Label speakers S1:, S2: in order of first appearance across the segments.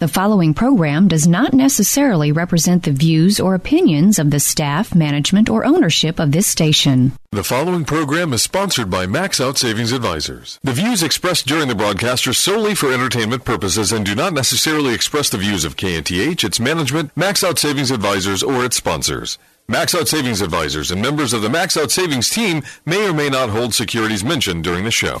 S1: The following program does not necessarily represent the views or opinions of the staff, management, or ownership of this station.
S2: The following program is sponsored by Max Out Savings Advisors. The views expressed during the broadcast are solely for entertainment purposes and do not necessarily express the views of KNTH, its management, Max Out Savings Advisors, or its sponsors. Max Out Savings Advisors and members of the Max Out Savings team may or may not hold securities mentioned during the show.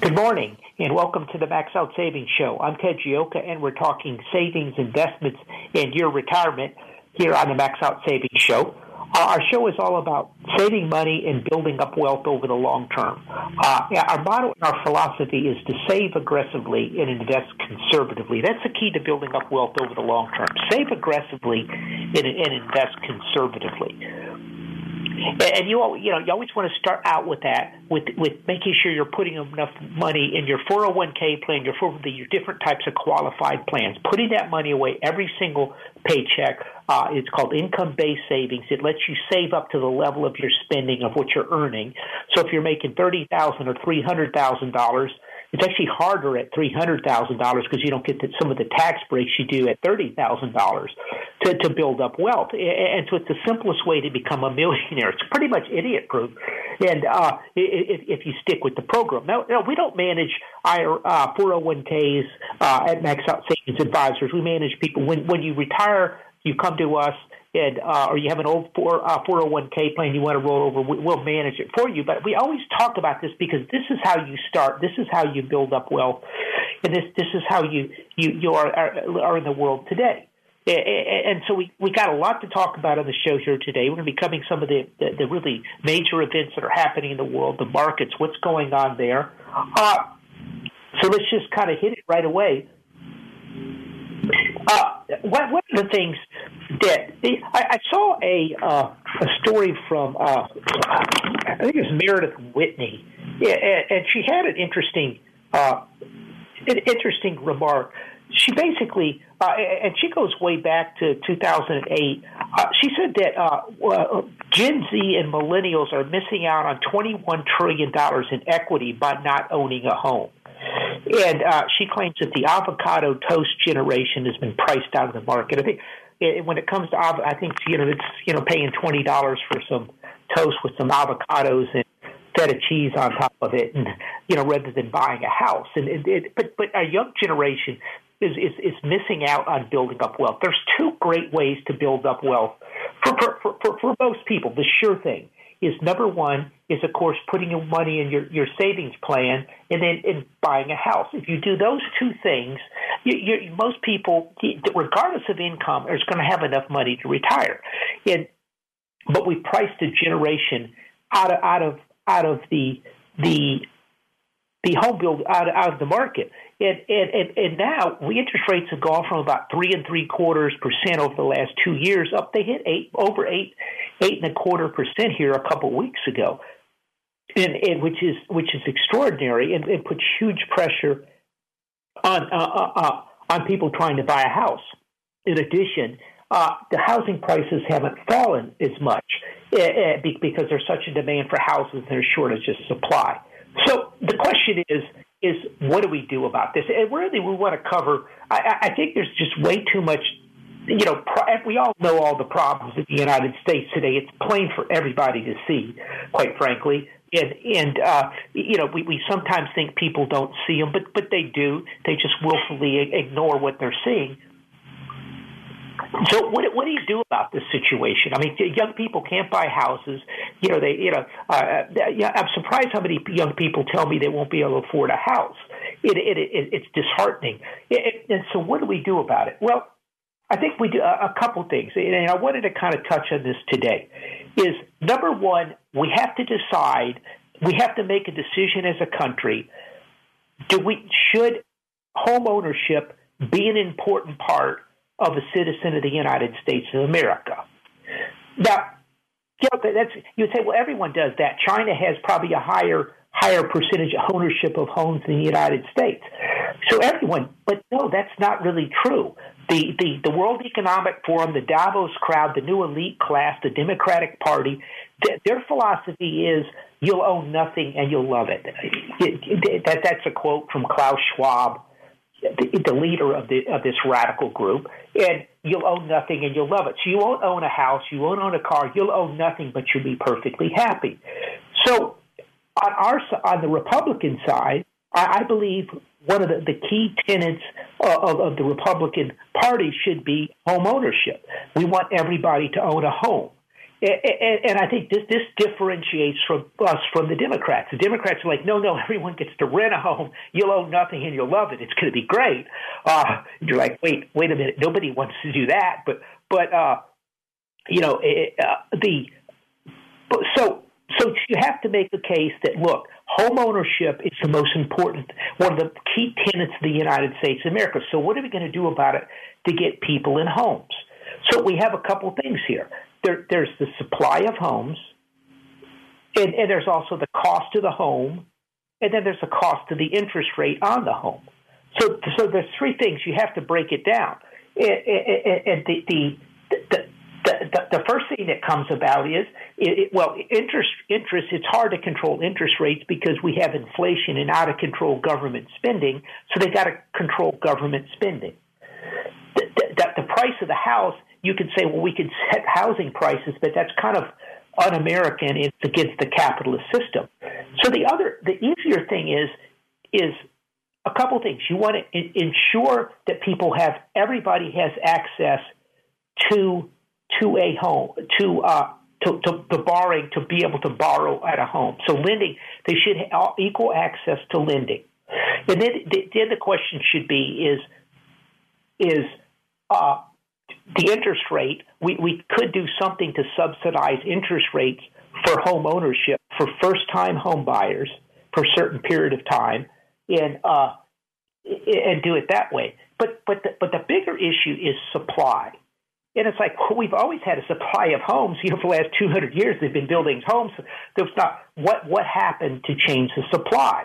S3: Good morning and welcome to the Max Out Savings Show. I'm Ted Gioka and we're talking savings, investments, and your retirement here on the Max Out Savings Show. Uh, our show is all about saving money and building up wealth over the long term. Uh, our motto and our philosophy is to save aggressively and invest conservatively. That's the key to building up wealth over the long term. Save aggressively and, and invest conservatively. And you, you know, you always want to start out with that, with with making sure you're putting enough money in your 401k plan, your your different types of qualified plans, putting that money away every single paycheck. Uh, it's called income-based savings. It lets you save up to the level of your spending of what you're earning. So if you're making thirty thousand or three hundred thousand dollars it's actually harder at three hundred thousand dollars because you don't get the, some of the tax breaks you do at thirty thousand dollars to to build up wealth. And so it's the simplest way to become a millionaire. It's pretty much idiot proof. And uh, if, if you stick with the program, now, now we don't manage our uh, 401ks uh, at Max Out Savings Advisors. We manage people when when you retire. You come to us and uh, or you have an old 4, uh, 401k plan you want to roll over, we, will manage it for you. But we always talk about this because this is how you start. This is how you build up wealth, and this this is how you you you are are, are in the world today. And so we, we got a lot to talk about on the show here today. We're going to be covering some of the, the, the really major events that are happening in the world, the markets, what's going on there. Uh, so let's just kind of hit it right away. Uh, one, one of the things that I, I saw a uh, a story from uh, I think it was Meredith Whitney, and, and she had an interesting uh, an interesting remark. She basically, uh, and she goes way back to 2008. Uh, she said that uh, Gen Z and millennials are missing out on 21 trillion dollars in equity by not owning a home. And uh, she claims that the avocado toast generation has been priced out of the market. I think it, when it comes to, avocado I think you know it's you know paying twenty dollars for some toast with some avocados and feta cheese on top of it, and you know rather than buying a house. And it, it, but but our young generation is, is is missing out on building up wealth. There's two great ways to build up wealth for for for, for most people. The sure thing is number one is of course putting your money in your, your savings plan and then in buying a house. If you do those two things, you, you, most people, regardless of income, are going to have enough money to retire. And but we priced a generation out of out of out of the the the home build out, out of the market. And, and, and, and now we interest rates have gone from about three and three quarters percent over the last two years up. They hit eight over eight eight and a quarter percent here a couple of weeks ago, and, and which is which is extraordinary and, and puts huge pressure on uh, uh, uh, on people trying to buy a house. In addition, uh, the housing prices haven't fallen as much uh, because there's such a demand for houses and there's shortage of supply. So the question is, is what do we do about this? And really, we want to cover. I, I think there's just way too much. You know, we all know all the problems in the United States today. It's plain for everybody to see, quite frankly. And and uh, you know, we, we sometimes think people don't see them, but but they do. They just willfully ignore what they're seeing. So what what do you do about this situation? I mean, young people can't buy houses. You know, they you know, uh, yeah, I'm surprised how many young people tell me they won't be able to afford a house. It, it, it it's disheartening. It, and so what do we do about it? Well, I think we do a, couple things, and I wanted to kind of touch on this today. Is number one, we have to decide. We have to make a decision as a country. Do we should home ownership be an important part of a citizen of the United States of America. Now, you know, that's you would say, well, everyone does that. China has probably a higher higher percentage of ownership of homes in the United States. So everyone, but no, that's not really true. The, the, the World Economic Forum, the Davos crowd, the new elite class, the Democratic Party, th- their philosophy is you'll own nothing and you'll love it. it, it that, that's a quote from Klaus Schwab, the, the leader of, the, of this radical group, and you'll own nothing and you'll love it. So you won't own a house, you won't own a car, you'll own nothing, but you'll be perfectly happy. So on our on the Republican side, I, I believe one of the, the key tenets of, of the Republican Party should be home ownership. We want everybody to own a home. And I think this this differentiates from us from the Democrats. The Democrats are like, no, no, everyone gets to rent a home. You'll own nothing and you'll love it. It's going to be great. Uh, you're like, wait, wait a minute. Nobody wants to do that. But but uh, you know it, uh, the so so you have to make the case that look, home ownership is the most important, one of the key tenets of the United States of America. So what are we going to do about it to get people in homes? So we have a couple things here there, there's the supply of homes, and, and there's also the cost of the home, and then there's the cost of the interest rate on the home. So, so there's three things you have to break it down. And the, the, the, the, first thing that comes about is, it, well, interest, interest, it's hard to control interest rates because we have inflation and out of control government spending, so they've got to control government spending. The, the, the price of the house you could say, well, we could set housing prices, but that's kind of un-American. It's against the capitalist system. So the other, the easier thing is, is a couple things. You want to ensure that people have, everybody has access to to a home, to uh, to, to, borrowing, to be able to borrow at a home. So lending, they should have equal access to lending. And then, then the question should be is is uh, the interest rate, we, we could do something to subsidize interest rates for home ownership for first time home buyers for a certain period of time and uh, and do it that way. But but the, but the bigger issue is supply. And it's like well, we've always had a supply of homes. You know, for the last 200 years, they've been building homes. There's not what what happened to change the supply.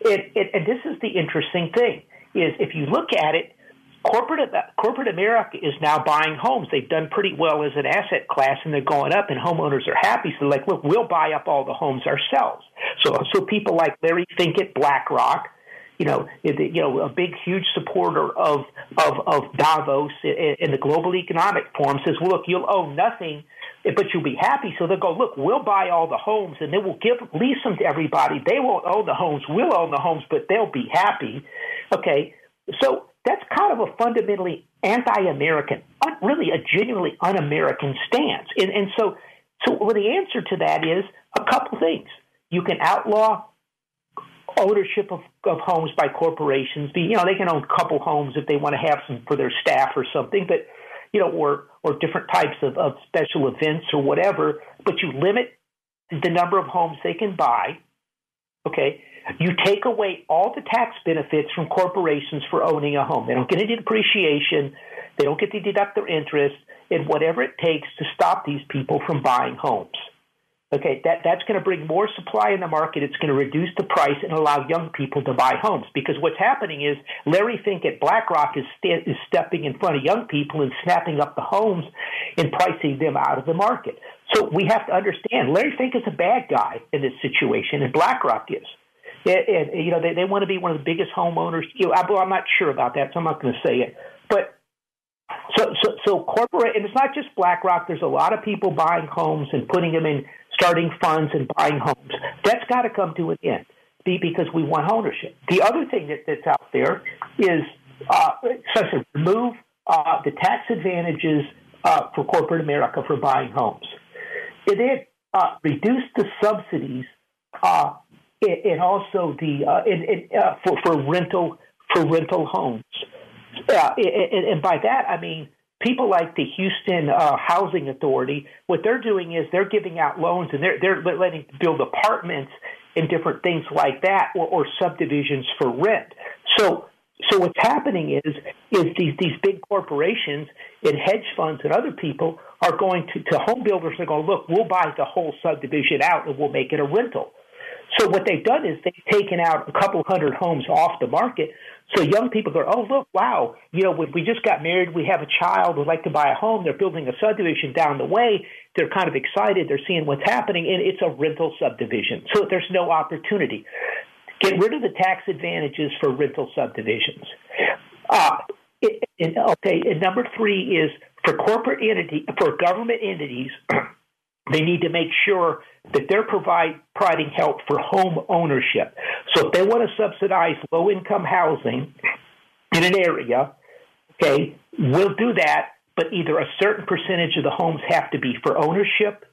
S3: It, it, and this is the interesting thing: is if you look at it, corporate corporate America is now buying homes. They've done pretty well as an asset class, and they're going up, and homeowners are happy. So, they're like, look, we'll buy up all the homes ourselves. So, so people like Larry Fink at BlackRock, you know, you know, a big, huge supporter of of, of Davos in the Global Economic Forum says, look, you'll own nothing. But you'll be happy, so they'll go. Look, we'll buy all the homes, and then we'll give lease them to everybody. They won't own the homes; we'll own the homes, but they'll be happy. Okay, so that's kind of a fundamentally anti-American, really a genuinely un-American stance. And, and so, so well, the answer to that is a couple things. You can outlaw ownership of, of homes by corporations. Be, you know, they can own a couple homes if they want to have some for their staff or something, but you know, or or different types of, of special events or whatever. But you limit the number of homes they can buy. Okay, you take away all the tax benefits from corporations for owning a home. They don't get any depreciation. They don't get to deduct their interest and whatever it takes to stop these people from buying homes. Okay, that, that's going to bring more supply in the market. It's going to reduce the price and allow young people to buy homes. Because what's happening is Larry Fink at BlackRock is, st- is stepping in front of young people and snapping up the homes and pricing them out of the market. So we have to understand Larry Fink is a bad guy in this situation, and BlackRock is. And, and you know, they, they want to be one of the biggest homeowners. You know, I, well, I'm not sure about that, so I'm not going to say it. But so, so, so corporate, and it's not just BlackRock. There's a lot of people buying homes and putting them in starting funds and buying homes. That's got to come to an end because we want ownership. The other thing that, that's out there is uh, such as remove uh, the tax advantages uh, for corporate America for buying homes. It then uh, reduced the subsidies uh, and also the uh, in, in, uh, for for rental for rental homes. Uh, and, and by that I mean people like the Houston uh, Housing Authority. What they're doing is they're giving out loans and they're they're letting build apartments and different things like that, or, or subdivisions for rent. So so what's happening is is these these big corporations and hedge funds and other people are going to, to home builders and go, look, we'll buy the whole subdivision out and we'll make it a rental. So what they've done is they've taken out a couple hundred homes off the market. So young people go, oh look, wow, you know, we just got married, we have a child, we'd like to buy a home. They're building a subdivision down the way. They're kind of excited. They're seeing what's happening, and it's a rental subdivision. So there's no opportunity. Get rid of the tax advantages for rental subdivisions. Uh, it, it, okay, and number three is for corporate entity for government entities. they need to make sure that they're provide, providing help for home ownership. So if they want to subsidize low income housing in an area, okay, we'll do that, but either a certain percentage of the homes have to be for ownership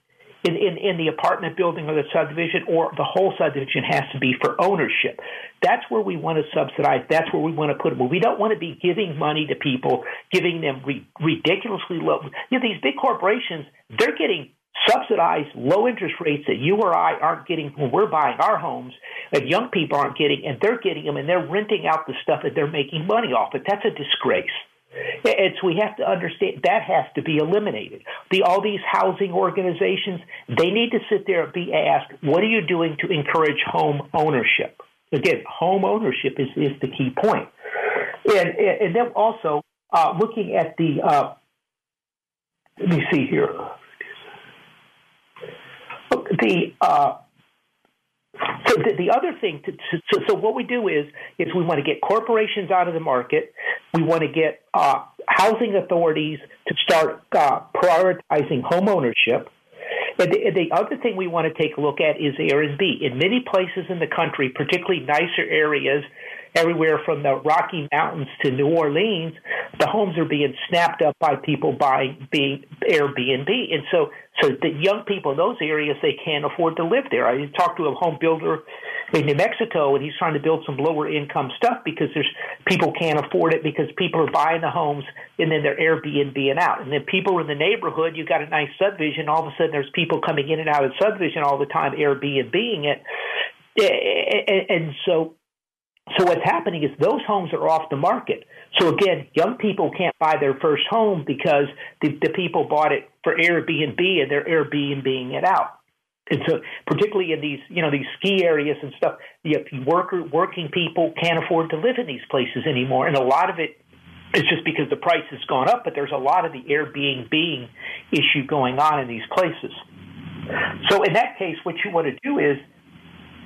S3: in, in, in the apartment building or the subdivision, or the whole subdivision has to be for ownership. That's where we want to subsidize. That's where we want to put them. We don't want to be giving money to people, giving them re- ridiculously low. You know, these big corporations, they're getting subsidized low interest rates that you or I aren't getting when we're buying our homes, and young people aren't getting, and they're getting them, and they're renting out the stuff that they're making money off it. That's a disgrace. And so we have to understand that has to be eliminated. The, all these housing organizations, they need to sit there and be asked, what are you doing to encourage home ownership? Again, home ownership is, is the key point. And, and then also uh, looking at the, uh, let me see here. The, uh, so the, the other thing, to, so, so what we do is is we want to get corporations out of the market. We want to get uh, housing authorities to start uh, prioritizing home ownership. And the, the, other thing we want to take a look at is Airbnb. In many places in the country, particularly nicer areas, everywhere from the Rocky Mountains to New Orleans, the homes are being snapped up by people buying being Airbnb, and so so the young people in those areas they can't afford to live there. I talked to a home builder in New Mexico, and he's trying to build some lower income stuff because there's people can't afford it because people are buying the homes and then they're Airbnb and out, and then people in the neighborhood. You got a nice subdivision, all of a sudden there's people coming in and out of subdivision all the time, Airbnbing it, eh, eh, eh, and so so what's happening is those homes are off the market. So again, young people can't buy their first home because the, the people bought it for Airbnb and they're Airbnbing it out. And so, particularly in these, you know, these ski areas and stuff, the worker, working people can't afford to live in these places anymore. And a lot of it is just because the price has gone up, but there's a lot of the Airbnb issue going on in these places. So in that case, what you want to do is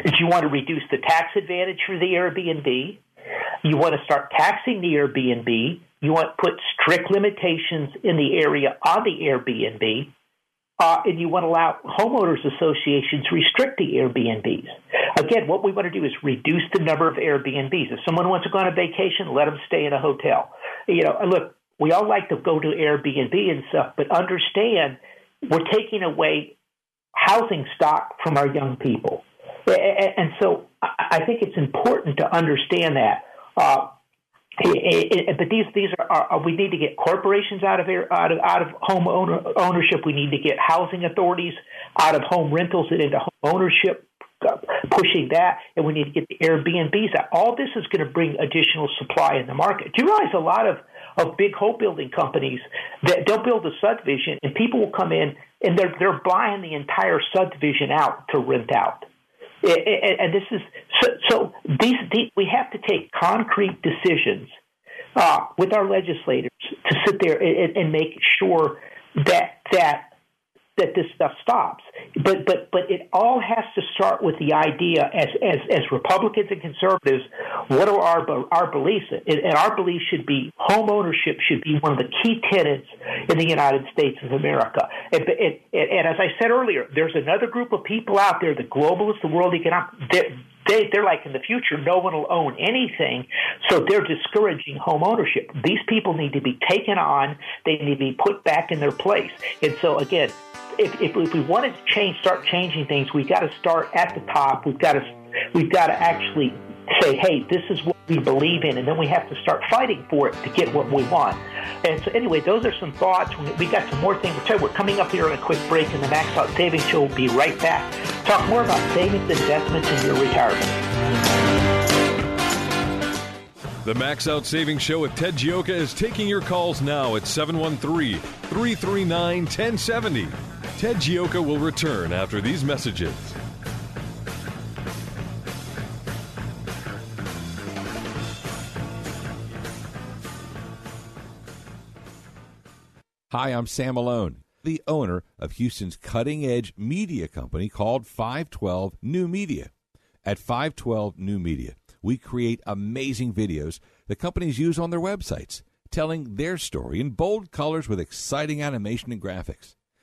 S3: is you want to reduce the tax advantage for the Airbnb. You want to start taxing the Airbnb. You want to put strict limitations in the area on the Airbnb. Uh, and you want to allow homeowners associations restrict the Airbnbs. Again, what we want to do is reduce the number of Airbnbs. If someone wants to go on a vacation, let them stay in a hotel. You know, look, we all like to go to Airbnb and stuff, but understand we're taking away housing stock from our young people. And so I think it's important to understand that. Uh, but these these are, are, we need to get corporations out of out of out of home owner, ownership. We need to get housing authorities out of home rentals and into home ownership, uh, pushing that, and we need to get the Airbnbs out. All this is going to bring additional supply in the market. Do you realize a lot of of big home building companies that they'll build a subdivision and people will come in and they're they're buying the entire subdivision out to rent out and this is so. so these, these, we have to take concrete decisions uh, with our legislators to sit there and, and make sure that that that this stuff stops. But but but it all has to start with the idea as as, as Republicans and conservatives, what are our our beliefs? And our beliefs should be home ownership should be one of the key tenets in the United States of America. And, and, and as I said earlier, there's another group of people out there, the globalists, the world economic. They they're like in the future, no one will own anything, so they're discouraging home ownership. These people need to be taken on. They need to be put back in their place. And so again, if, if, if we want to change, start changing things, we've got to start at the top. We've got to we've got to actually say, hey, this is what we believe in, and then we have to start fighting for it to get what we want. And so, anyway, those are some thoughts. We got some more things. We're coming up here on a quick break, and the Max Out Savings Show will be right back. Talk more about savings, investments, and your retirement.
S4: The Max Out Savings Show with Ted Gioka is taking your calls now at 713 339 1070. Ted Gioka will return after these messages.
S5: Hi, I'm Sam Malone, the owner of Houston's cutting edge media company called 512 New Media. At 512 New Media, we create amazing videos that companies use on their websites, telling their story in bold colors with exciting animation and graphics.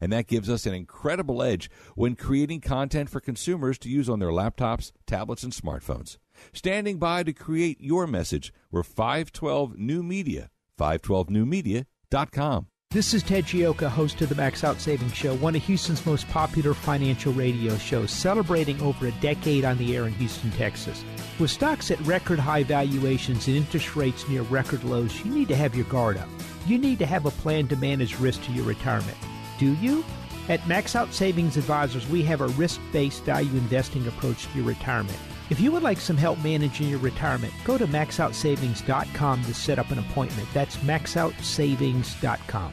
S5: And that gives us an incredible edge when creating content for consumers to use on their laptops, tablets, and smartphones. Standing by to create your message, we're 512 New Media, 512newmedia.com.
S6: This is Ted Gioka, host of the Max Out Savings Show, one of Houston's most popular financial radio shows, celebrating over a decade on the air in Houston, Texas. With stocks at record high valuations and interest rates near record lows, you need to have your guard up. You need to have a plan to manage risk to your retirement. Do you? At Max Out Savings Advisors, we have a risk based value investing approach to your retirement. If you would like some help managing your retirement, go to maxoutsavings.com to set up an appointment. That's maxoutsavings.com.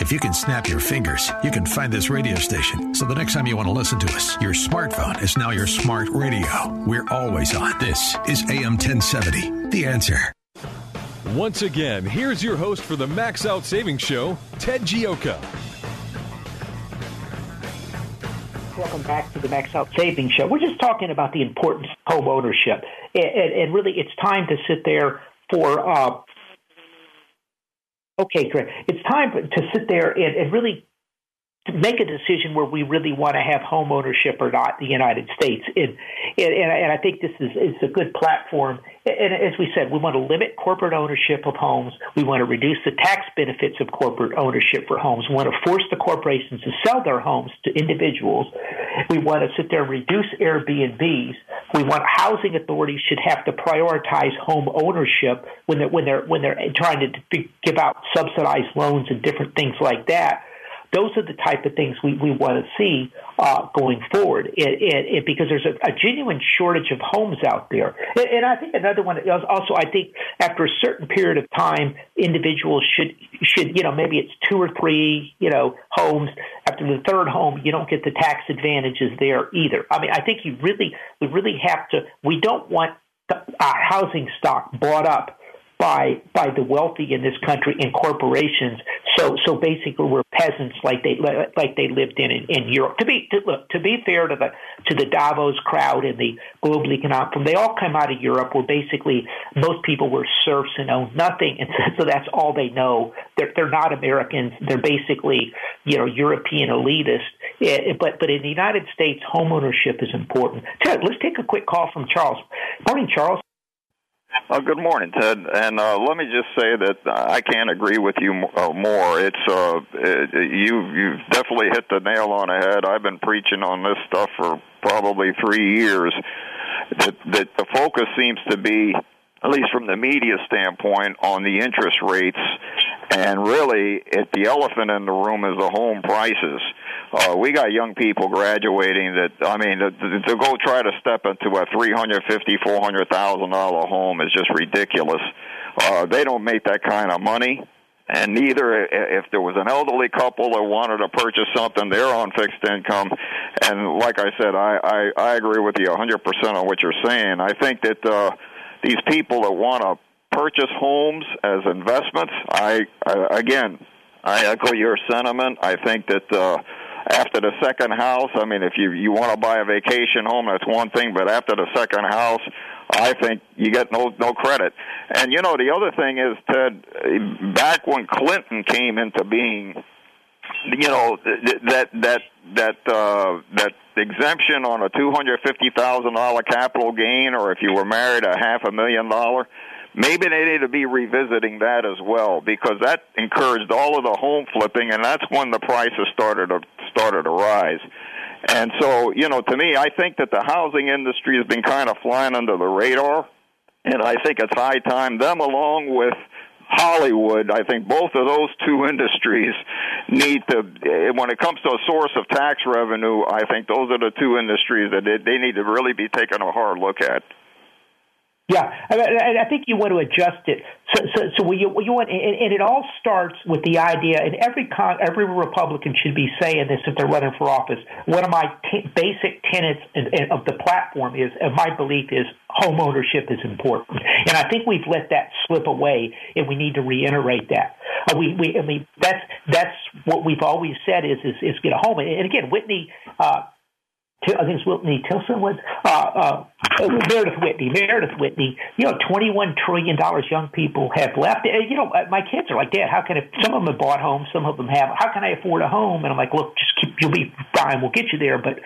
S7: If you can snap your fingers, you can find this radio station. So the next time you want to listen to us, your smartphone is now your smart radio. We're always on. This is AM 1070. The answer.
S4: Once again, here's your host for the Max Out Savings Show, Ted Gioka.
S3: Welcome back to the Max Out Savings Show. We're just talking about the importance of home ownership, and, and, and really, it's time to sit there for uh, Okay, great. It's time to sit there and, and really make a decision where we really want to have home ownership or not the United States. And, and, and I think this is, is a good platform. And as we said, we want to limit corporate ownership of homes. We want to reduce the tax benefits of corporate ownership for homes. We want to force the corporations to sell their homes to individuals. We want to sit there and reduce Airbnbs. We want housing authorities should have to prioritize home ownership when they're when they're when they're trying to give out subsidized loans and different things like that. Those are the type of things we, we want to see uh, going forward, it, it, it, because there's a, a, genuine shortage of homes out there. And, and I think another one also, I think after a certain period of time, individuals should should you know maybe it's two or three you know homes. After the third home, you don't get the tax advantages there either. I mean, I think you really we really have to. We don't want the, our housing stock bought up by by the wealthy in this country and corporations. So so basically, we're peasants like they like they lived in in, in Europe. To be to, look to be fair to the to the Davos crowd and the global economic they all come out of Europe. Where basically most people were serfs and owned nothing, and so, so that's all they know. They're they're not Americans. They're basically you know European elitists. Eh, but but in the United States, homeownership is important. Let's take a quick call from Charles. Morning, Charles.
S8: Uh, good morning, Ted. And uh, let me just say that I can't agree with you uh, more. It's uh, it, you you've definitely hit the nail on the head. I've been preaching on this stuff for probably three years, that that the focus seems to be at least from the media standpoint, on the interest rates, and really, it, the elephant in the room is the home prices. Uh, we got young people graduating that I mean to, to go try to step into a three hundred fifty, four hundred thousand dollar home is just ridiculous. Uh, they don't make that kind of money and neither if there was an elderly couple that wanted to purchase something they're on fixed income and like i said i i, I agree with you 100% on what you're saying i think that uh these people that want to purchase homes as investments, I, I again, I echo your sentiment. I think that uh, after the second house, I mean, if you you want to buy a vacation home, that's one thing, but after the second house, I think you get no no credit. And you know, the other thing is, Ted, back when Clinton came into being, you know that that that uh, that exemption on a two hundred fifty thousand dollar capital gain, or if you were married, a half a million dollar. Maybe they need to be revisiting that as well because that encouraged all of the home flipping, and that's when the prices started to started to rise. And so, you know, to me, I think that the housing industry has been kind of flying under the radar, and I think it's high time them along with Hollywood, I think both of those two industries need to, eh, when it comes to a source of tax revenue, I think those are the two industries that they need to really be taking a hard look at.
S3: Yeah, I, I think you want to adjust it. So, so, so you, you want, and, and it all starts with the idea, and every con, every Republican should be saying this if they're running for office. One of my t- basic tenets of the platform is, of my belief is, home ownership is important, and I think we've let that slip away, and we need to reiterate that. Uh, we, we, I mean, that's that's what we've always said is is, is get a home, and again, Whitney. Uh, I think it's Whitney Tilson was uh, uh, Meredith Whitney. Meredith Whitney. You know, twenty-one trillion dollars young people have left. You know, uh, my kids are like, Dad, how can I, some of them have bought homes, some of them have. How can I afford a home? And I'm like, look, just keep. You'll be fine. We'll get you there. But,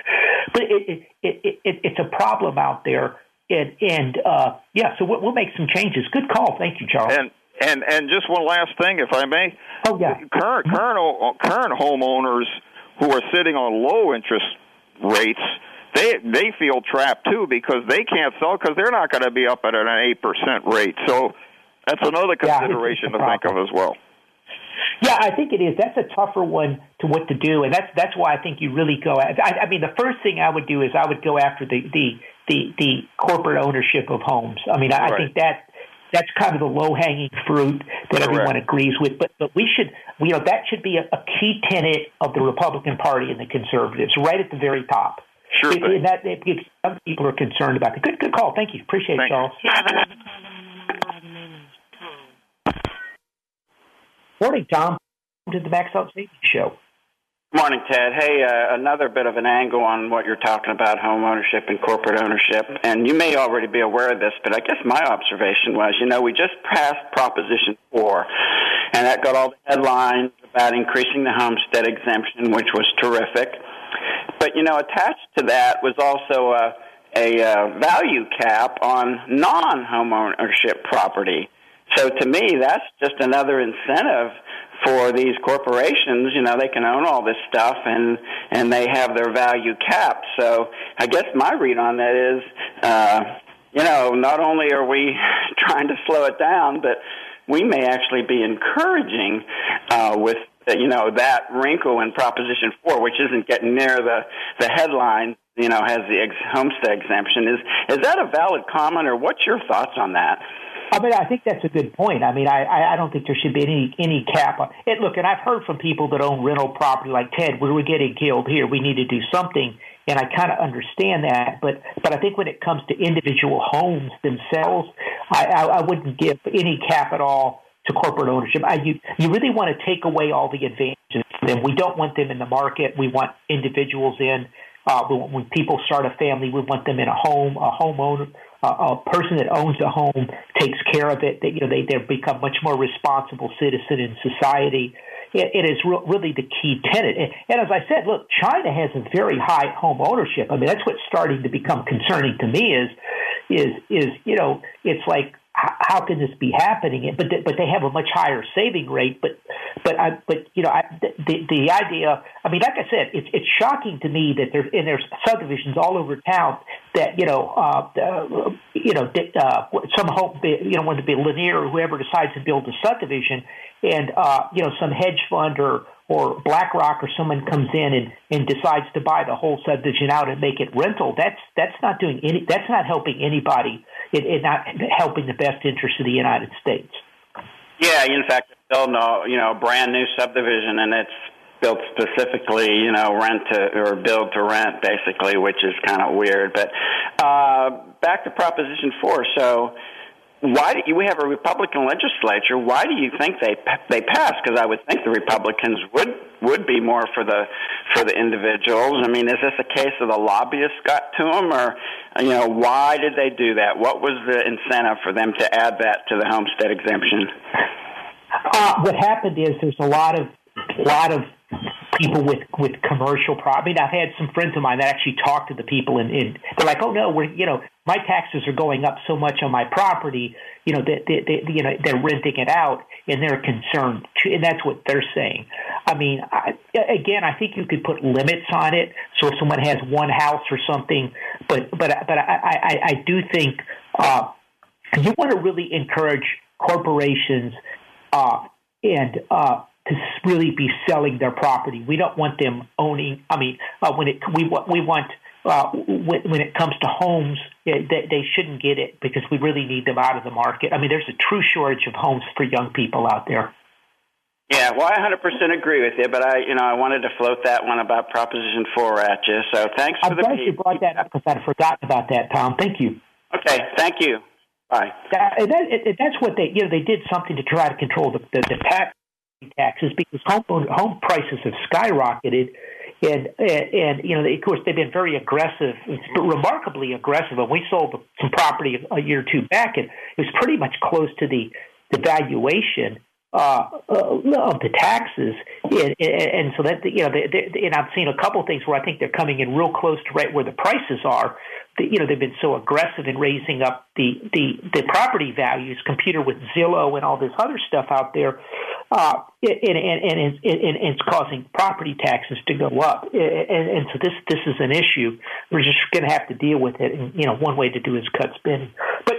S3: but it, it, it, it it's a problem out there. And and uh, yeah, so we'll, we'll make some changes. Good call. Thank you, Charles.
S8: And and and just one last thing, if I may.
S3: Oh yeah.
S8: Current current current homeowners who are sitting on low interest rates they they feel trapped too because they can't sell because they're not going to be up at an eight percent rate. So that's another consideration yeah, to think of as well.
S3: Yeah, I think it is. That's a tougher one to what to do, and that's that's why I think you really go. At, I, I mean, the first thing I would do is I would go after the the the, the corporate ownership of homes. I mean, I, right. I think that that's kind of the low hanging fruit that Correct. everyone agrees with. But but we should you know that should be a, a key tenet of the Republican Party and the conservatives, right at the very top.
S8: Sure
S3: it,
S8: thing.
S3: That, it, some people are concerned about it. Good good call. Thank you. Appreciate
S8: Thank
S3: it, Charles. Morning, Tom. Welcome To the Max Out Safety Show.
S9: Morning, Ted. Hey, uh, another bit of an angle on what you're talking about home ownership and corporate ownership. And you may already be aware of this, but I guess my observation was, you know, we just passed Proposition 4, and that got all the headlines about increasing the homestead exemption, which was terrific. But, you know, attached to that was also a, a uh, value cap on non home ownership property. So to me, that's just another incentive for these corporations, you know, they can own all this stuff and and they have their value capped. So I guess my read on that is, uh, you know, not only are we trying to slow it down, but we may actually be encouraging uh, with you know that wrinkle in Proposition Four, which isn't getting near the the headline. You know, has the ex- homestead exemption. Is is that a valid comment, or what's your thoughts on that?
S3: I mean, I think that's a good point. I mean, I, I don't think there should be any any cap on it. Look, and I've heard from people that own rental property, like Ted, we're getting killed here. We need to do something, and I kind of understand that. But but I think when it comes to individual homes themselves, I, I, I wouldn't give any cap at all to corporate ownership. I, you you really want to take away all the advantages. Then we don't want them in the market. We want individuals in. Uh, when people start a family, we want them in a home, a homeowner a person that owns a home takes care of it. That you know they they become much more responsible citizen in society. it, it is re- really the key tenet. And, and as I said, look, China has a very high home ownership. I mean, that's what's starting to become concerning to me. Is is is you know it's like how can this be happening? But they, but they have a much higher saving rate. But but I, but you know, I, the the idea. I mean, like I said, it's it's shocking to me that there's and there's subdivisions all over town that you know, uh, uh, you know, uh, some hope you know, whether it be Lennar or whoever decides to build a subdivision, and uh, you know, some hedge fund or or BlackRock or someone comes in and, and decides to buy the whole subdivision out and make it rental, that's that's not doing any that's not helping anybody. It, it not helping the best interest of the United States.
S9: Yeah, in fact, building a you know a brand new subdivision and it's built specifically, you know, rent to or build to rent, basically, which is kind of weird. But uh, back to Proposition Four. So why do you, we have a Republican legislature? Why do you think they they pass? Because I would think the Republicans would would be more for the for the individuals. I mean, is this a case of the lobbyists got to them, or you know, why did they do that? What was the incentive for them to add that to the homestead exemption?
S3: Uh, what happened is there's a lot of lot of people with with commercial property. I mean, I've had some friends of mine that actually talk to the people, and, and they're like, "Oh no, we're you know my taxes are going up so much on my property, you know that they, they, you know they're renting it out, and they're concerned, and that's what they're saying. I mean, I, again, I think you could put limits on it, so if someone has one house or something, but but but I I, I do think uh, you want to really encourage corporations uh, and uh, to really be selling their property. We don't want them owning. I mean, uh, when it we we want uh, when, when it comes to homes, they, they shouldn't get it because we really need them out of the market. I mean, there's a true shortage of homes for young people out there.
S9: Yeah, well, I 100% agree with you, but I, you know, I wanted to float that one about Proposition Four at you. So thanks for
S3: I'm
S9: the.
S3: glad you brought that up because I'd forgotten about that, Tom. Thank you.
S9: Okay, thank you. Bye.
S3: That, that, that's what they, you know, they did something to try to control the, the, the tax taxes because home home prices have skyrocketed, and and, and you know, of course, they've been very aggressive, remarkably aggressive. And we sold some property a year or two back, and it was pretty much close to the the valuation uh, of the taxes, and, and so that you know, they, they, and I've seen a couple of things where I think they're coming in real close to right where the prices are. You know, they've been so aggressive in raising up the the, the property values, computer with Zillow and all this other stuff out there, uh, and, and, and, and, and it's causing property taxes to go up, and, and so this this is an issue. We're just going to have to deal with it, and you know, one way to do is cut spending, but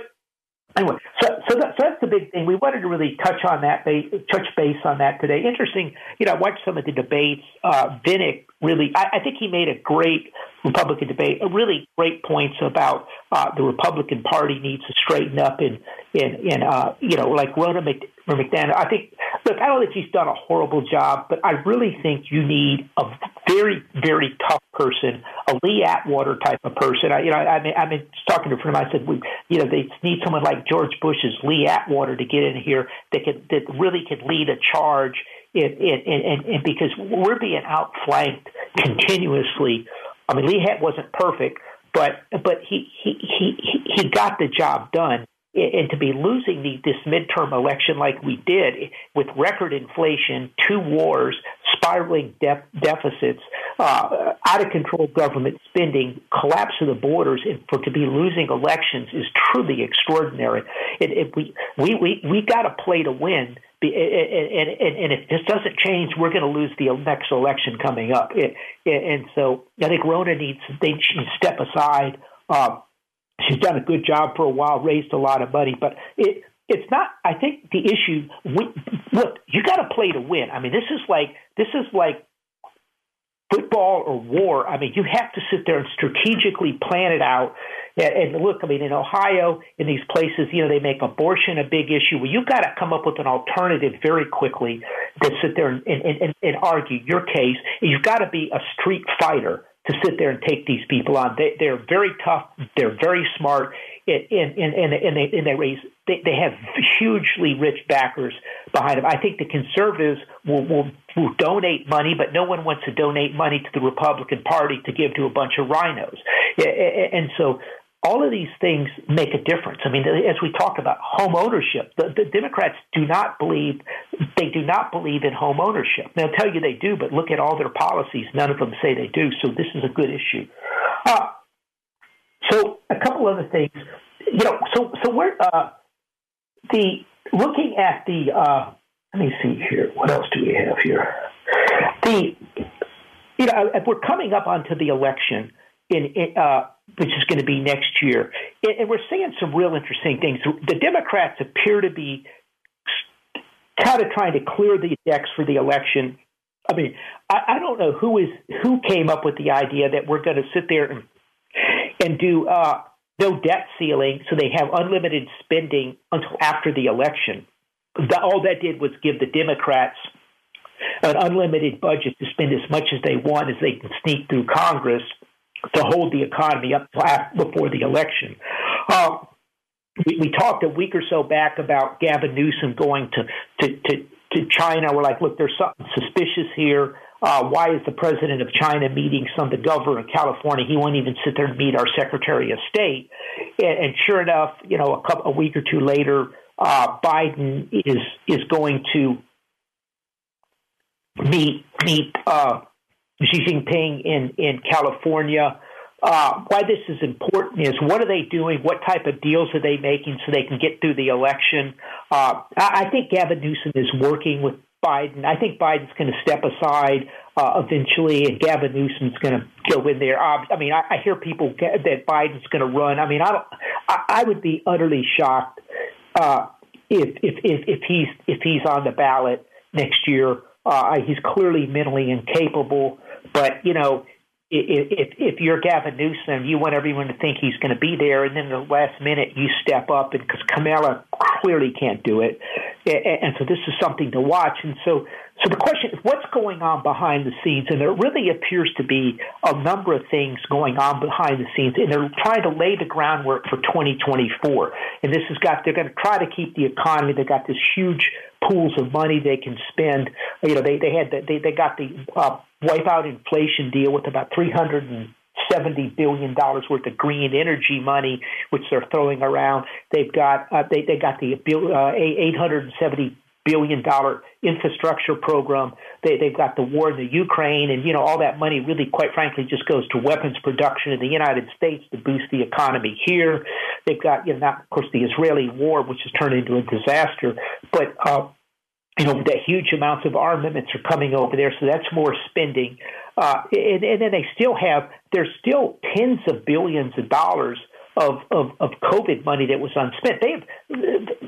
S3: anyway, so so, that, so that's the big thing. We wanted to really touch on that, touch base on that today. Interesting, you know, I watched some of the debates. Uh, Vivek really, I, I think he made a great Republican debate, really great points about uh, the Republican Party needs to straighten up and and and uh, you know, like Ronna McDaniel. I think, look, I don't think he's done a horrible job, but I really think you need a very very tough person, a Lee Atwater type of person. I, you know, I mean, I mean, talking to a friend, Of mine, I said, we, you know, they need someone like George Bush's Lee Atwater to get in here that could that really could lead a charge. In, in, in, in, because we're being outflanked continuously I mean, Lee wasn't perfect, but but he he he he got the job done. And to be losing the, this midterm election like we did, with record inflation, two wars, spiraling de- deficits, uh, out of control government spending, collapse of the borders, and for to be losing elections is truly extraordinary. It, it, we we we we got to play to win and, and, and if this doesn't change, we're going to lose the next election coming up. And so I think Ronna needs they should step aside. Uh, she's done a good job for a while, raised a lot of money, but it it's not. I think the issue. Look, you got to play to win. I mean, this is like this is like football or war. I mean, you have to sit there and strategically plan it out and look, I mean, in Ohio, in these places, you know, they make abortion a big issue. Well, you've got to come up with an alternative very quickly to sit there and, and, and, and argue your case. You've got to be a street fighter to sit there and take these people on. They, they're very tough. They're very smart, and and and, and they and they raise. They, they have hugely rich backers behind them. I think the conservatives will, will will donate money, but no one wants to donate money to the Republican Party to give to a bunch of rhinos. And so all of these things make a difference. I mean, as we talk about home ownership, the, the, Democrats do not believe they do not believe in home ownership. They'll tell you they do, but look at all their policies. None of them say they do. So this is a good issue. Uh, a couple other things, you know. So so we're uh, the looking at the uh, let me see here. What else do we have here? The you know we're coming up onto the election in, in uh, which is going to be next year, and we're seeing some real interesting things. The Democrats appear to be kind of trying to clear the decks for the election. I mean, I, I don't know who is who came up with the idea that we're going to sit there and and do uh, no debt ceiling, so they have unlimited spending until after the election. The, all that did was give the Democrats an unlimited budget to spend as much as they want as they can sneak through Congress to hold the economy up before the election. Uh, we, we, talked a week or so back about Gavin Newsom going to, to, to, to China. We're like, look, there's something suspicious here. Uh, why is the president of China meeting some the governor of California? He won't even sit there and meet our Secretary of State. And, and sure enough, you know, a couple a week or two later, uh, Biden is is going to meet meet uh, Xi Jinping in in California. Uh, why this is important is what are they doing? What type of deals are they making so they can get through the election? Uh, I, I think Gavin Newsom is working with Biden. I think Biden's going to step aside uh, eventually, and Gavin Newsom's going to go in there. Uh, I mean, I, I hear people get, that Biden's going to run. I mean, I don't. I, I would be utterly shocked uh, if, if if if he's if he's on the ballot next year. Uh, he's clearly mentally incapable, but you know if if you're Gavin Newsom, you want everyone to think he's going to be there, and then the last minute you step up, and because Kamala clearly can't do it, and so this is something to watch. And so, so the question is, what's going on behind the scenes? And there really appears to be a number of things going on behind the scenes, and they're trying to lay the groundwork for 2024. And this has got they're going to try to keep the economy. They've got this huge pools of money they can spend. You know, they they had the, they they got the uh, wipe out inflation deal with about three hundred and seventy billion dollars worth of green energy money, which they're throwing around. They've got uh, they they got the uh, eight hundred and seventy billion dollar infrastructure program. They they've got the war in the Ukraine, and you know all that money really, quite frankly, just goes to weapons production in the United States to boost the economy here. They've got you know not of course the Israeli war, which has turned into a disaster, but uh, you know, the huge amounts of armaments are coming over there, so that's more spending. Uh, and, and then they still have, there's still tens of billions of dollars of, of, of COVID money that was unspent. They have,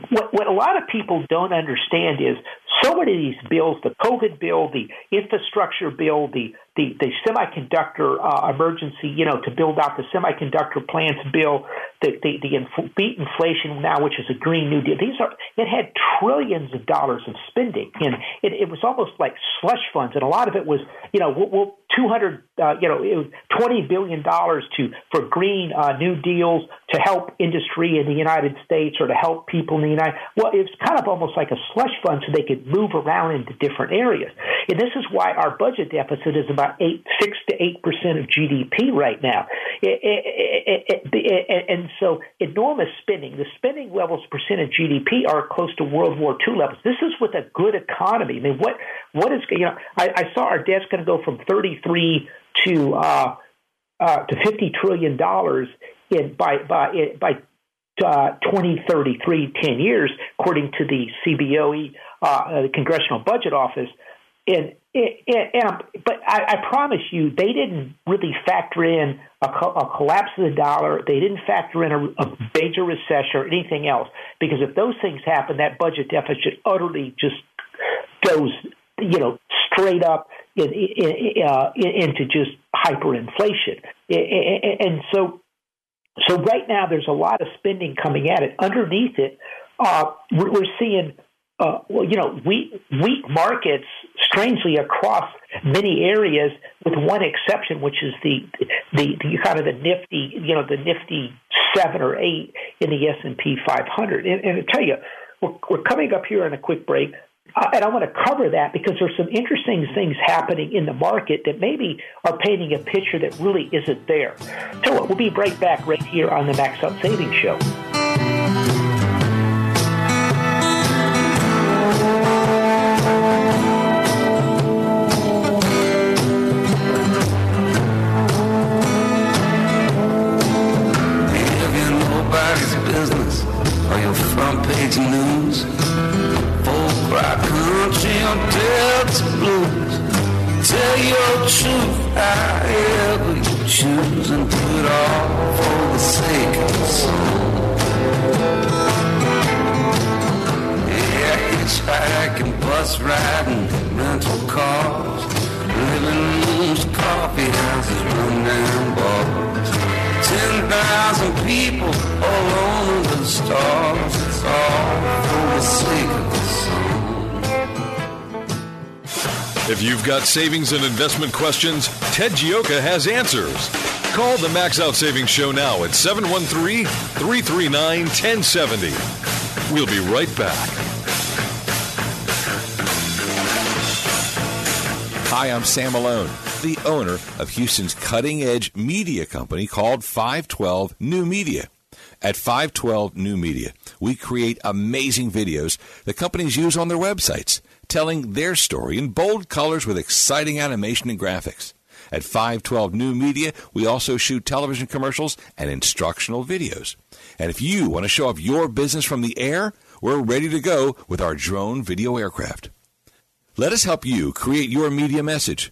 S3: what, what a lot of people don't understand is so many of these bills, the COVID bill, the infrastructure bill, the the, the semiconductor uh, emergency, you know, to build out the semiconductor plants bill, the the, the inf- beat inflation now, which is a green new deal. These are it had trillions of dollars of spending, and it, it was almost like slush funds, and a lot of it was, you know, we'll, we'll two hundred, uh, you know, it was twenty billion dollars to for green uh, new deals to help industry in the United States or to help people in the United. States. Well, it's kind of almost like a slush fund, so they could move around into different areas, and this is why our budget deficit is about eight, six to eight percent of GDP right now, and so enormous spending. The spending levels percent of GDP are close to World War II levels. This is with a good economy. I mean, what what is you know? I, I saw our debt's going to go from thirty three to uh, uh, to fifty trillion dollars in by by by uh, 2033, 10 years, according to the CBOE, uh, the Congressional Budget Office. And, and, and but I, I promise you, they didn't really factor in a, a collapse of the dollar. They didn't factor in a, a major recession or anything else. Because if those things happen, that budget deficit utterly just goes, you know, straight up in, in, uh, into just hyperinflation. And so, so right now there's a lot of spending coming at it. Underneath it, uh, we're seeing uh, well, you know, weak, weak markets, strangely across many areas, with one exception, which is the, the the kind of the nifty, you know, the nifty seven or eight in the S and P 500. And, and I tell you, we're, we're coming up here on a quick break. And I want to cover that because there's some interesting things happening in the market that maybe are painting a picture that really isn't there. So we'll be right back right here on the Max Out Savings Show.
S10: front page news. Rock country or Delta blues. Tell your truth, however you choose, and do it all for the sake of the song. Yeah, hitchhiking, bus riding, rental cars, living rooms, coffee houses, rundown bars. Ten thousand people all over the stars. It's all for the sake of the song.
S4: If you've got savings and investment questions, Ted Gioka has answers. Call the Max Out Savings Show now at 713 339 1070. We'll be right back.
S5: Hi, I'm Sam Malone, the owner of Houston's cutting edge media company called 512 New Media. At 512 New Media, we create amazing videos that companies use on their websites, telling their story in bold colors with exciting animation and graphics. At 512 New Media, we also shoot television commercials and instructional videos. And if you want to show off your business from the air, we're ready to go with our drone video aircraft. Let us help you create your media message.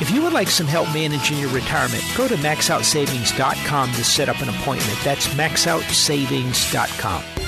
S6: If you would like some help managing your retirement, go to maxoutsavings.com to set up an appointment. That's maxoutsavings.com.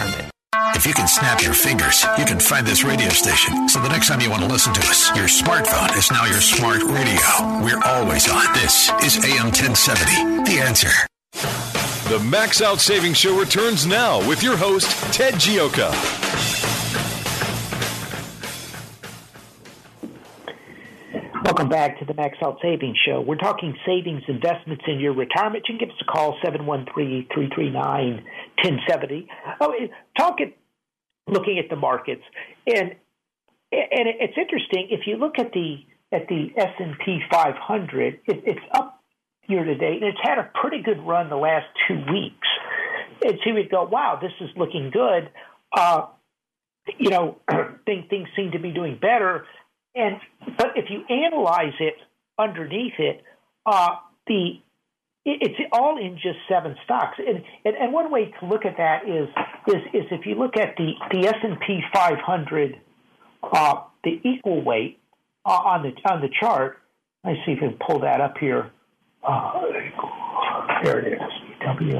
S7: If you can snap your fingers, you can find this radio station. So the next time you want to listen to us, your smartphone is now your smart radio. We're always on. This is AM 1070. The answer.
S4: The Max Out Savings Show returns now with your host, Ted Gioka.
S3: Welcome back to the Max Out Savings Show. We're talking savings investments in your retirement. You can give us a call, 713-339-1070. Oh, talking, looking at the markets. And and it's interesting, if you look at the at the S&P 500, it, it's up year to date, and it's had a pretty good run the last two weeks. And so we'd go, wow, this is looking good. Uh, you know, things, things seem to be doing better. And but if you analyze it underneath it, uh, the it's all in just seven stocks. And, and, and one way to look at that is is is if you look at the the S and P 500, uh, the equal weight uh, on the on the chart. Let me see if I can pull that up here. Uh, there it is. W.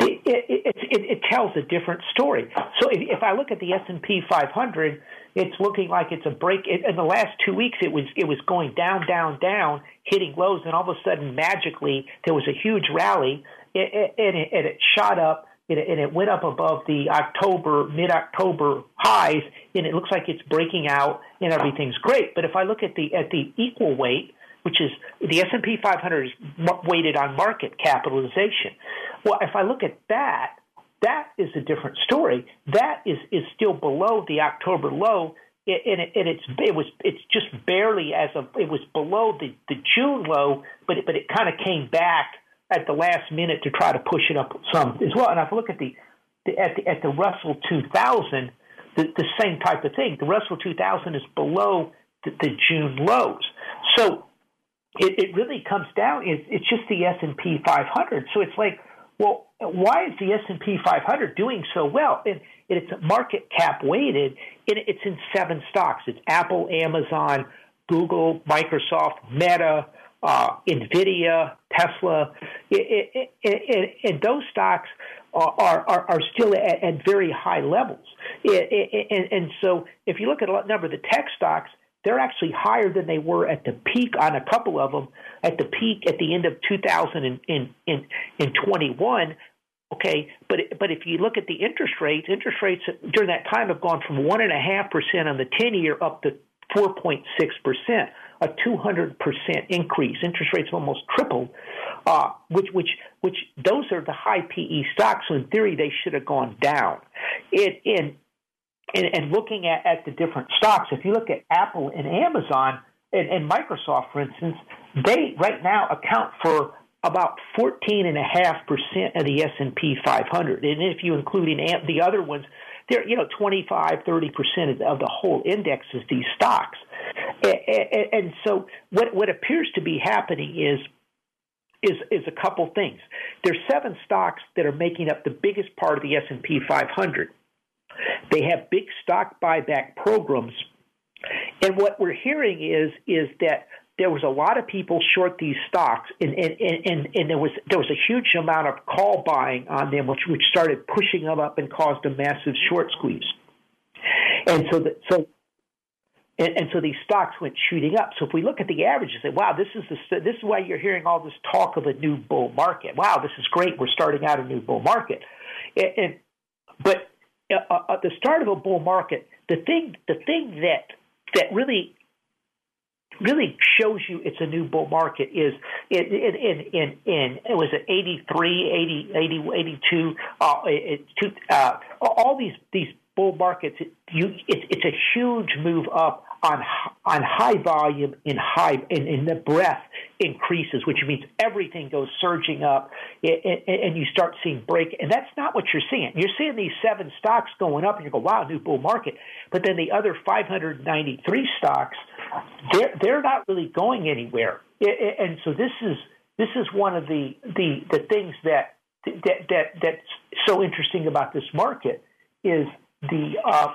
S3: It, it, it, it, tells a different story. So if, if I look at the S and P 500, it's looking like it's a break. In the last two weeks, it was it was going down, down, down, hitting lows, and all of a sudden, magically, there was a huge rally, and it, and it shot up, and it went up above the October, mid-October highs, and it looks like it's breaking out, and everything's great. But if I look at the at the equal weight, which is the S&P 500 is weighted on market capitalization. Well, if I look at that, that is a different story. That is is still below the October low, and, it, and it's it was it's just barely as of it was below the the June low, but it, but it kind of came back at the last minute to try to push it up some as well. And if I look at the, the at the at the Russell 2000, the, the same type of thing. The Russell 2000 is below the, the June lows. So it, it really comes down. It's, it's just the S and P 500. So it's like, well, why is the S and P 500 doing so well? And, it's market cap weighted. And it's in seven stocks. It's Apple, Amazon, Google, Microsoft, Meta, uh, Nvidia, Tesla, it, it, it, and those stocks are are, are still at, at very high levels. and, and so, if you look at a number of the tech stocks, they're actually higher than they were at the peak on a couple of them. At the peak at the end of 2021, okay. But but if you look at the interest rates, interest rates during that time have gone from one and a half percent on the 10 year up to 4.6 percent a 200% increase. Interest rates have almost tripled, uh, which, which, which those are the high PE stocks. So in theory, they should have gone down. It, in, and, and looking at, at the different stocks, if you look at Apple and Amazon and, and Microsoft, for instance, they right now account for about 14.5% of the S&P 500. And if you include in the other ones, they're, you know, 25, 30% of the whole index is these stocks. And so what, what appears to be happening is is is a couple things. There's seven stocks that are making up the biggest part of the S&P 500. They have big stock buyback programs. And what we're hearing is is that there was a lot of people short these stocks and, and, and, and there was there was a huge amount of call buying on them which which started pushing them up and caused a massive short squeeze. And so the, so and, and, so these stocks went shooting up. So if we look at the averages, say, "Wow, this is the this is why you're hearing all this talk of a new bull market." Wow, this is great. We're starting out a new bull market. And, and but uh, uh, at the start of a bull market, the thing the thing that that really really shows you it's a new bull market is in in in in, it was at 83 80 80 82 uh, it, uh, all these these bull markets you it, it's a huge move up on on high volume in high in, in the breadth increases, which means everything goes surging up, and, and you start seeing break. And that's not what you're seeing. You're seeing these seven stocks going up, and you go, "Wow, new bull market." But then the other 593 stocks, they're they're not really going anywhere. And so this is this is one of the the the things that that that that's so interesting about this market is the uh,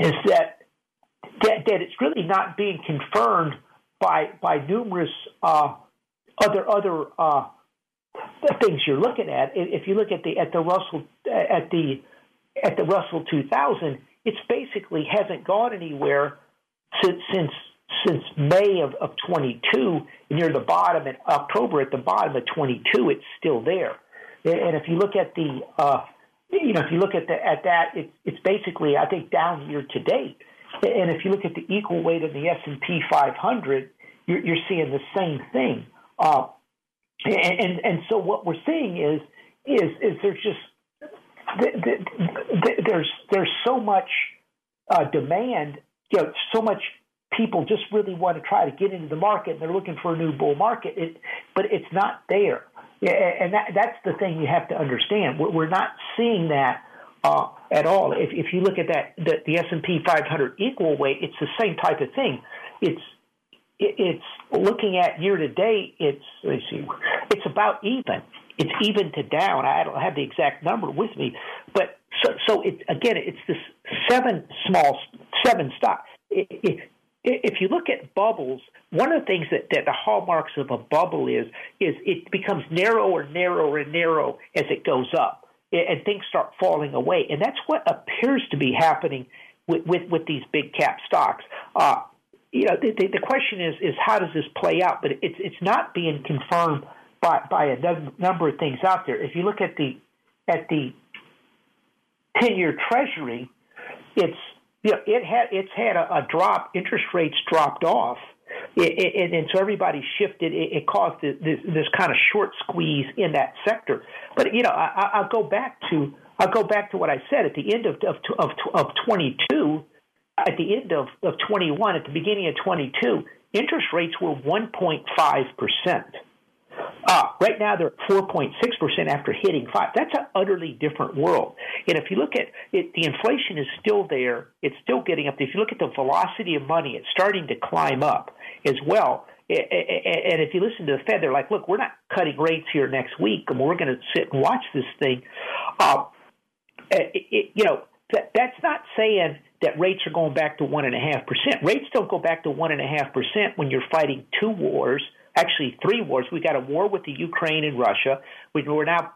S3: is that that, that it's really not being confirmed by by numerous uh, other other uh, things you're looking at. If you look at the at the Russell at the at the Russell 2000, it's basically hasn't gone anywhere since since since May of, of 22. Near the bottom in October at the bottom of 22, it's still there. And if you look at the uh, you know if you look at the, at that, it's it's basically I think down year to date. And if you look at the equal weight of the S&P 500, you're, you're seeing the same thing. Uh, and, and, and so what we're seeing is is is there's just there's there's so much uh, demand, you know, so much people just really want to try to get into the market and they're looking for a new bull market, it, but it's not there. And that, that's the thing you have to understand. We're not seeing that uh, at all. If, if you look at that, the, the S and P 500 equal weight, it's the same type of thing. It's it, it's looking at year to date. It's let's see, it's about even. It's even to down. I don't have the exact number with me, but so so it again, it's this seven small seven stock. If you look at bubbles, one of the things that, that the hallmarks of a bubble is is it becomes narrower narrower and narrow as it goes up and things start falling away. And that's what appears to be happening with, with, with these big cap stocks. Uh, you know, the, the, question is is how does this play out? But it's it's not being confirmed by by a number of things out there. If you look at the at the ten year Treasury, it's you know it had it's had a, a drop. Interest rates dropped off it, and so everybody shifted. It, it caused this, this, kind of short squeeze in that sector. But you know, I, I'll go back to I'll go back to what I said at the end of of of, of 22, at the end of of 21, at the beginning of 22, interest rates were 1.5 percent. Uh, right now, they're at 4.6% after hitting 5 That's an utterly different world. And if you look at it, the inflation is still there. It's still getting up. If you look at the velocity of money, it's starting to climb up as well. and if you listen to the Fed, they're like, look, we're not cutting rates here next week, and we're going to sit and watch this thing. Uh, it, it, you know, that, that's not saying that rates are going back to one and a half percent. Rates don't go back to one and a half percent when you're fighting two wars, actually three wars. We got a war with the Ukraine and Russia. We're now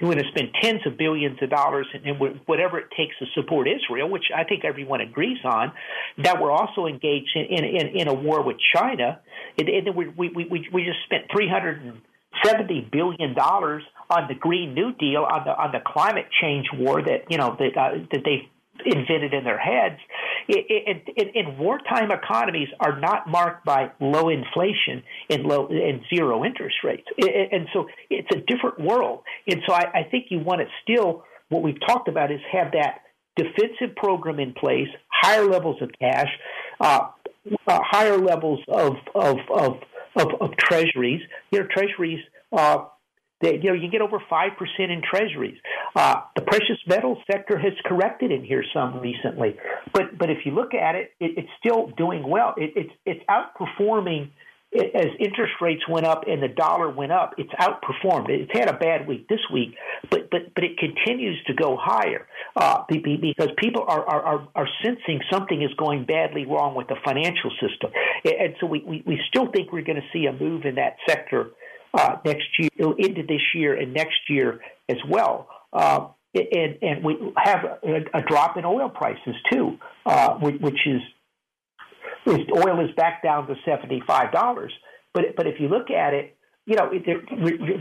S3: going to spend tens of billions of dollars and whatever it takes to support Israel, which I think everyone agrees on. That we're also engaged in in, in a war with China, and, and then we we we we just spent three hundred seventy billion dollars on the Green New Deal on the on the climate change war that you know that uh, that they invented in their heads. In, in, in, wartime economies are not marked by low inflation and low and zero interest rates, and so it's a different world. And so I, I think you want to still what we've talked about is have that defensive program in place, higher levels of cash, uh, uh, higher levels of of, of of of treasuries. You know, treasuries. Uh, they, you know, you get over five percent in treasuries. Uh, the precious metals sector has corrected in here some recently, but but if you look at it, it it's still doing well. It, it's it's outperforming as interest rates went up and the dollar went up. It's outperformed. It's had a bad week this week, but but but it continues to go higher uh, because people are, are are sensing something is going badly wrong with the financial system, and so we we, we still think we're going to see a move in that sector uh, next year into this year and next year as well. Uh, and, and we have a, a, drop in oil prices too, uh, which is, is oil is back down to seventy five dollars. But but if you look at it, you know,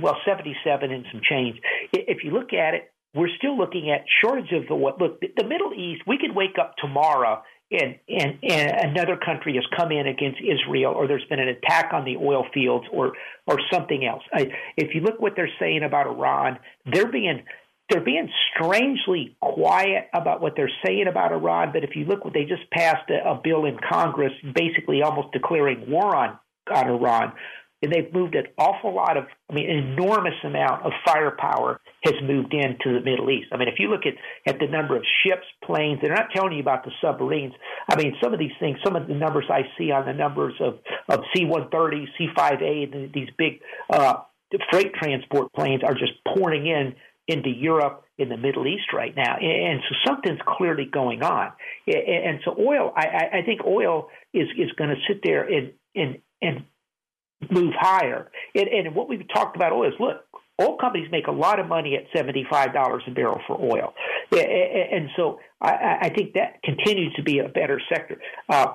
S3: well seventy seven and some change. If you look at it, we're still looking at shortage of the what. Look, the Middle East. We could wake up tomorrow and, and, and another country has come in against Israel, or there's been an attack on the oil fields, or or something else. I, if you look what they're saying about Iran, they're being they're being strangely quiet about what they're saying about Iran. But if you look, what they just passed a, a bill in Congress, basically almost declaring war on on Iran and they've moved an awful lot of, I mean, an enormous amount of firepower has moved into the Middle East. I mean, if you look at, at the number of ships, planes, they're not telling you about the submarines. I mean, some of these things, some of the numbers I see on the numbers of, of C-130, C-5A, these big uh, freight transport planes are just pouring in into Europe in the Middle East right now, and so something's clearly going on. And so oil, I, I think oil is is going to sit there and and and move higher. And, and what we've talked about oil is look, oil companies make a lot of money at $75 a barrel for oil. And so I, I think that continues to be a better sector. Uh,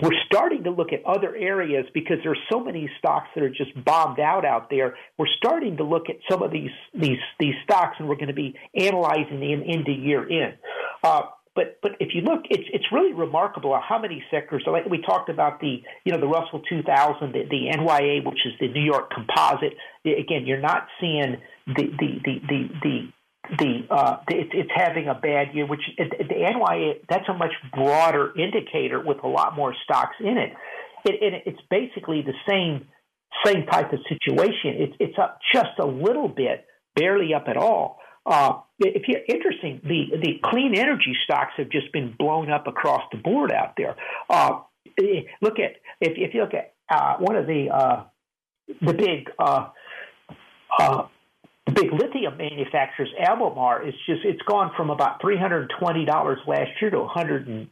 S3: we're starting to look at other areas because there's are so many stocks that are just bombed out out there. We're starting to look at some of these these these stocks, and we're going to be analyzing them into year end. Uh, but but if you look, it's it's really remarkable how many sectors. Like we talked about the you know the Russell 2000, the, the NYA, which is the New York Composite. Again, you're not seeing the the the the, the the, uh, it's, it's having a bad year, which the NYA that's a much broader indicator with a lot more stocks in it. it, it it's basically the same same type of situation. It's it's up just a little bit, barely up at all. Uh, if you're interesting, the the clean energy stocks have just been blown up across the board out there. Uh, look at if if you look at uh, one of the uh, the big uh, uh, the big lithium manufacturers, Albemarle, is just it's gone from about three hundred and twenty dollars last year to one hundred and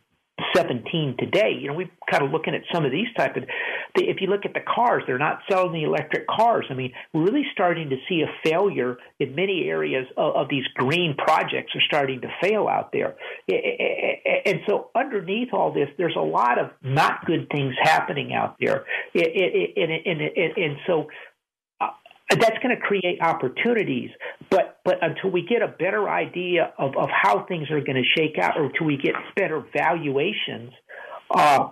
S3: 17 today. You know, we're kind of looking at some of these type of. If you look at the cars, they're not selling the electric cars. I mean, we're really starting to see a failure in many areas of, of these green projects are starting to fail out there. And so, underneath all this, there's a lot of not good things happening out there. And, and, and, and so, that's going to create opportunities. But but until we get a better idea of, of how things are going to shake out, or until we get better valuations, uh,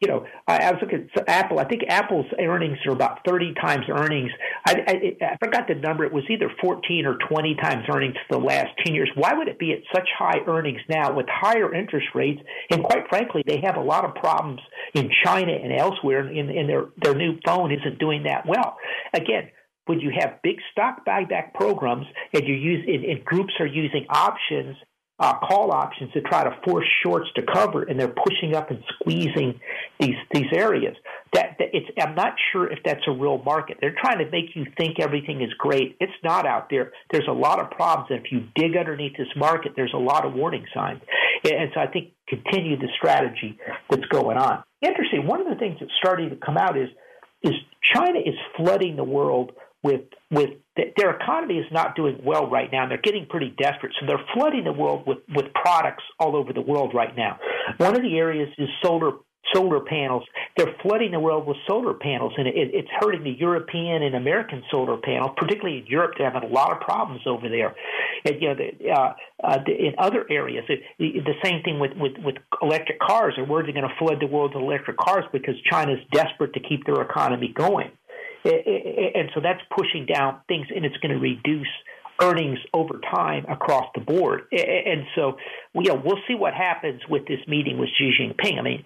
S3: you know, uh, I, I was looking at Apple. I think Apple's earnings are about thirty times earnings. I, I, I forgot the number. It was either fourteen or twenty times earnings for the last ten years. Why would it be at such high earnings now with higher interest rates? And quite frankly, they have a lot of problems in China and elsewhere, and, and their their new phone isn't doing that well. Again when you have big stock buyback programs and you use and, and groups are using options uh, call options to try to force shorts to cover, and they're pushing up and squeezing these these areas. That, that it's I'm not sure if that's a real market. They're trying to make you think everything is great. It's not out there. There's a lot of problems, and if you dig underneath this market, there's a lot of warning signs. And so I think continue the strategy that's going on. Interesting. One of the things that's starting to come out is is China is flooding the world with with their economy is not doing well right now. And they're getting pretty desperate, so they're flooding the world with with products all over the world right now. One of the areas is solar solar panels. They're flooding the world with solar panels, and it, it's hurting the European and American solar panels, particularly in Europe. They're having a lot of problems over there. And, you know, the, uh, uh, the, in other areas, it, the same thing with, with, with electric cars. Or where they're going to flood the world with electric cars because China's desperate to keep their economy going. And so that's pushing down things, and it's going to reduce earnings over time across the board. And so, know, we'll see what happens with this meeting with Xi Jinping. I mean,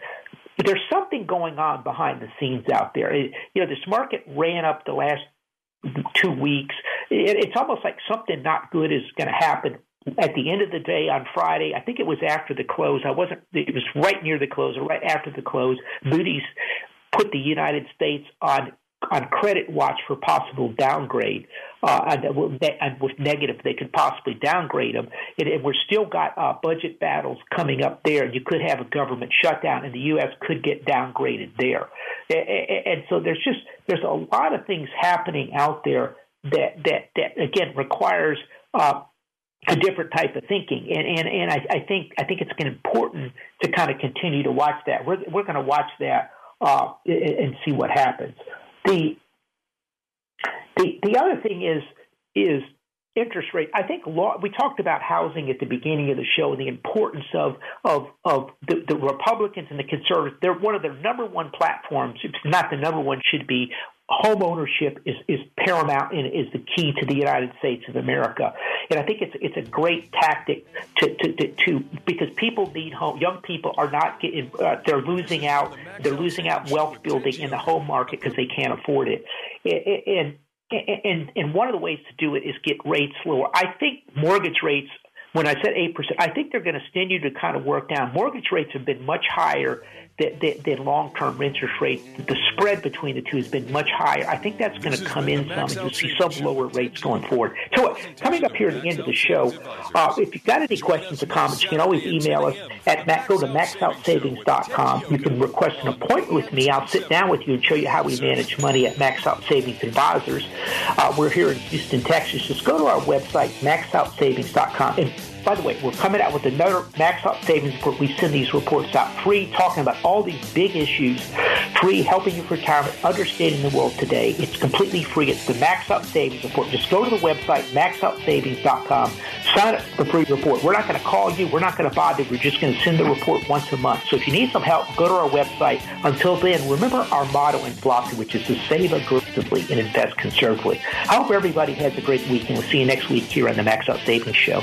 S3: there's something going on behind the scenes out there. you know, this market ran up the last two weeks. it's almost like something not good is going to happen at the end of the day on Friday. I think it was after the close. I wasn't. It was right near the close or right after the close. Moody's put the United States on on credit watch for possible downgrade, uh, and, and, with negative, they could possibly downgrade them. And, and we're still got uh, budget battles coming up there. And you could have a government shutdown, and the U.S. could get downgraded there. And, and so there's just there's a lot of things happening out there that that that again requires. Uh, a different type of thinking, and and and I, I think I think it's important to kind of continue to watch that. We're we're going to watch that uh, and, and see what happens. The the the other thing is is interest rate. I think law, we talked about housing at the beginning of the show and the importance of of of the, the Republicans and the conservatives. They're one of their number one platforms. If not the number one, should be home ownership is, is paramount and is the key to the United States of America. And I think it's it's a great tactic to to, to, to because people need home. Young people are not getting uh, they're losing out. They're losing out wealth building in the home market because they can't afford it. And and and one of the ways to do it is get rates lower. I think mortgage rates when I said 8%, I think they're going to continue to kind of work down. Mortgage rates have been much higher than, than, than long-term interest rates. The spread between the two has been much higher. I think that's going to come in some, and you'll see some lower rates going forward. So, coming up here at the end of the show, uh, if you've got any questions or comments, you can always email us at Mac, go to maxoutsavings.com. You can request an appointment with me. I'll sit down with you and show you how we manage money at Max Out Savings Advisors. Uh, we're here in Houston, Texas. Just go to our website, maxoutsavings.com. And by the way, we're coming out with another Max Out Savings report. We send these reports out free, talking about all these big issues, free, helping you for retirement, understanding the world today. It's completely free. It's the Max Out Savings report. Just go to the website, maxoutsavings.com, sign up for the free report. We're not going to call you. We're not going to bother. We're just going to send the report once a month. So if you need some help, go to our website. Until then, remember our motto in philosophy, which is to save aggressively and invest conservatively. I hope everybody has a great week, and we'll see you next week here on the Max Out Savings Show.